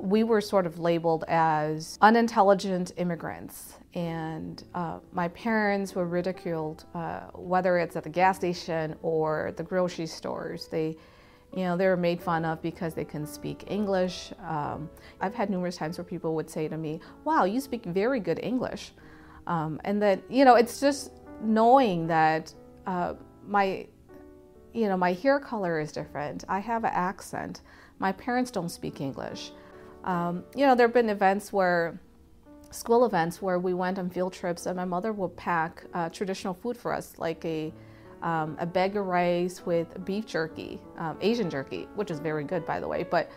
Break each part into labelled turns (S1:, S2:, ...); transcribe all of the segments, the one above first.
S1: We were sort of labeled as unintelligent immigrants, and uh, my parents were ridiculed, uh, whether it's at the gas station or the grocery stores. They, you know, they were made fun of because they couldn't speak English. Um, I've had numerous times where people would say to me, "Wow, you speak very good English," um, and that you know, it's just knowing that uh, my, you know, my hair color is different. I have an accent. My parents don't speak English. Um, you know, there have been events where school events where we went on field trips and my mother would pack uh, traditional food for us, like a, um, a bag of rice with beef jerky, um, Asian jerky, which is very good, by the way. But,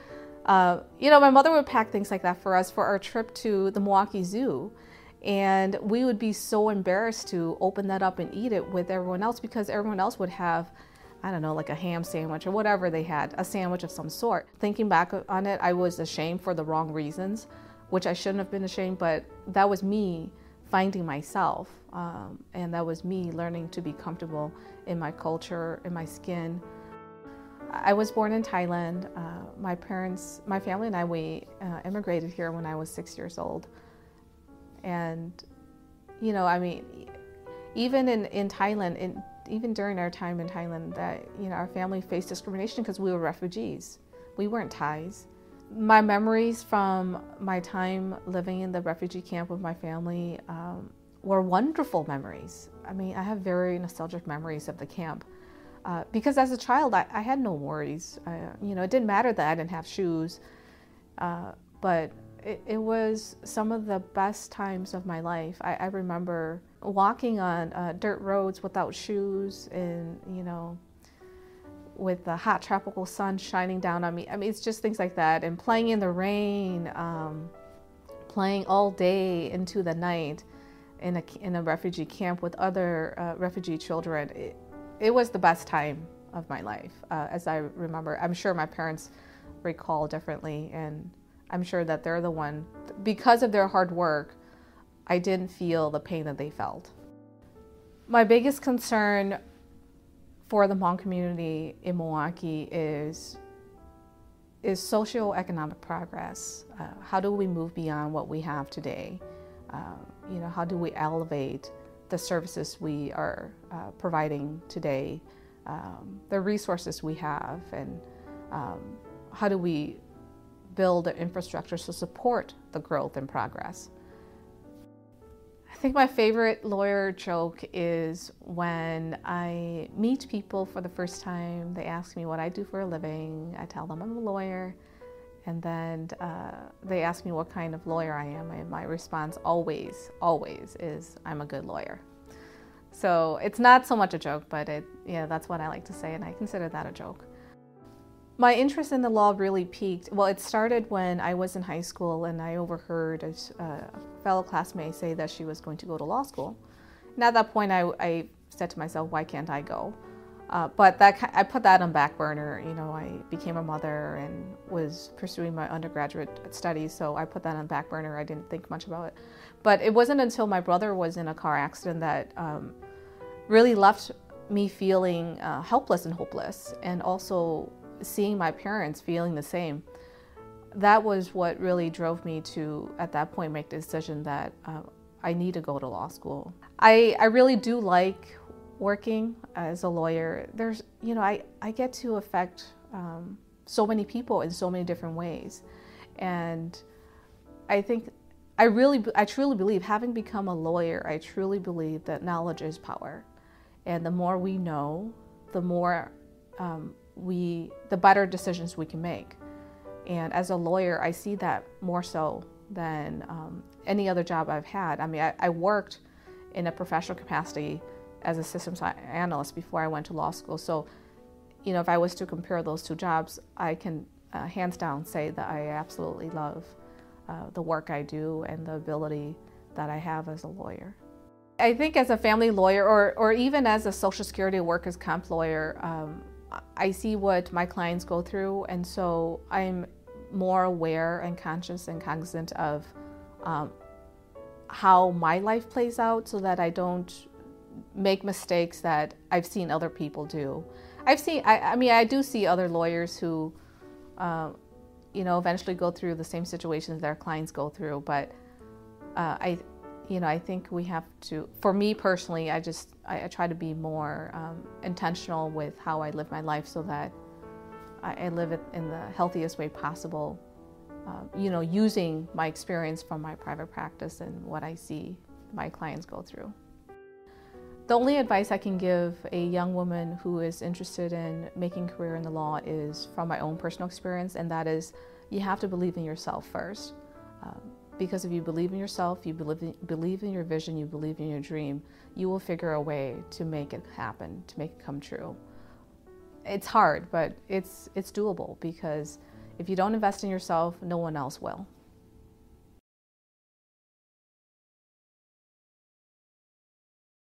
S1: uh, you know, my mother would pack things like that for us for our trip to the Milwaukee Zoo. And we would be so embarrassed to open that up and eat it with everyone else because everyone else would have, I don't know, like a ham sandwich or whatever they had, a sandwich of some sort. Thinking back on it, I was ashamed for the wrong reasons which I shouldn't have been ashamed, but that was me finding myself. Um, and that was me learning to be comfortable in my culture, in my skin. I was born in Thailand. Uh, my parents, my family and I, we uh, immigrated here when I was six years old. And, you know, I mean, even in, in Thailand, in, even during our time in Thailand, that, you know, our family faced discrimination because we were refugees. We weren't Thais my memories from my time living in the refugee camp with my family um, were wonderful memories. I mean, I have very nostalgic memories of the camp. Uh, because as a child, I, I had no worries. I, you know, it didn't matter that I didn't have shoes, uh, but it, it, was some of the best times of my life. I, I remember walking on uh, dirt roads without shoes and, you know, with the hot tropical sun shining down on me. I mean, it's just things like that. And playing in the rain, um, playing all day into the night in a, in a refugee camp with other uh, refugee children. It, it, was the best time of my life, uh, as I remember. I'm sure my parents recall differently, and I'm sure that they're the one, because of their hard work, I didn't feel the pain that they felt. My biggest concern for the Hmong community in Milwaukee is is socioeconomic progress. Uh, how do we move beyond what we have today? Uh, you know, how do we elevate the services we are uh, providing today, um, the resources we have, and um, how do we build the infrastructure to support the growth and progress? I think my favorite lawyer joke is when I meet people for the first time. They ask me what I do for a living. I tell them I'm a lawyer. And then uh, they ask me what kind of lawyer I am. And my response always, always is I'm a good lawyer. So it's not so much a joke, but it, yeah, that's what I like to say. And I consider that a joke. My interest in the law really peaked. Well, it started when I was in high school and I overheard a, a fellow classmate say that she was going to go to law school. And at that point, I, I said to myself, why can't I go? Uh, but that I put that on back burner. You know, I became a mother and was pursuing my undergraduate studies, so I put that on back burner. I didn't think much about it. But it wasn't until my brother was in a car accident that um, really left me feeling uh, helpless and hopeless, and also seeing my parents feeling the same, that was what really drove me to, at that point, make the decision that uh, I need to go to law school. I, I really do like working as a lawyer. There's, you know, I, I get to affect um, so many people in so many different ways. And I think I really, I truly believe, having become a lawyer, I truly believe that knowledge is power. And the more we know, the more um, we the better decisions we can make. And as a lawyer, I see that more so than um, any other job I've had. I mean, I, I, worked in a professional capacity as a systems analyst before I went to law school. So, you know, if I was to compare those two jobs, I can uh, hands down say that I absolutely love uh, the work I do and the ability that I have as a lawyer. I think as a family lawyer or, or even as a Social Security workers' comp lawyer, um, I see what my clients go through, and so I'm more aware and conscious and cognizant of um, how my life plays out so that I don't make mistakes that I've seen other people do. I've seen, I, I mean, I do see other lawyers who, uh, you know, eventually go through the same situations our clients go through. But uh, I, you know, I think we have to. For me personally, I just I, I try to be more um, intentional with how I live my life, so that I, I live it in the healthiest way possible. Uh, you know, using my experience from my private practice and what I see my clients go through. The only advice I can give a young woman who is interested in making a career in the law is from my own personal experience, and that is you have to believe in yourself first. Um, because if you believe in yourself, you believe in, believe in your vision, you believe in your dream, you will figure a way to make it happen, to make it come true. It's hard, but it's, it's doable because if you don't invest in yourself, no one else will.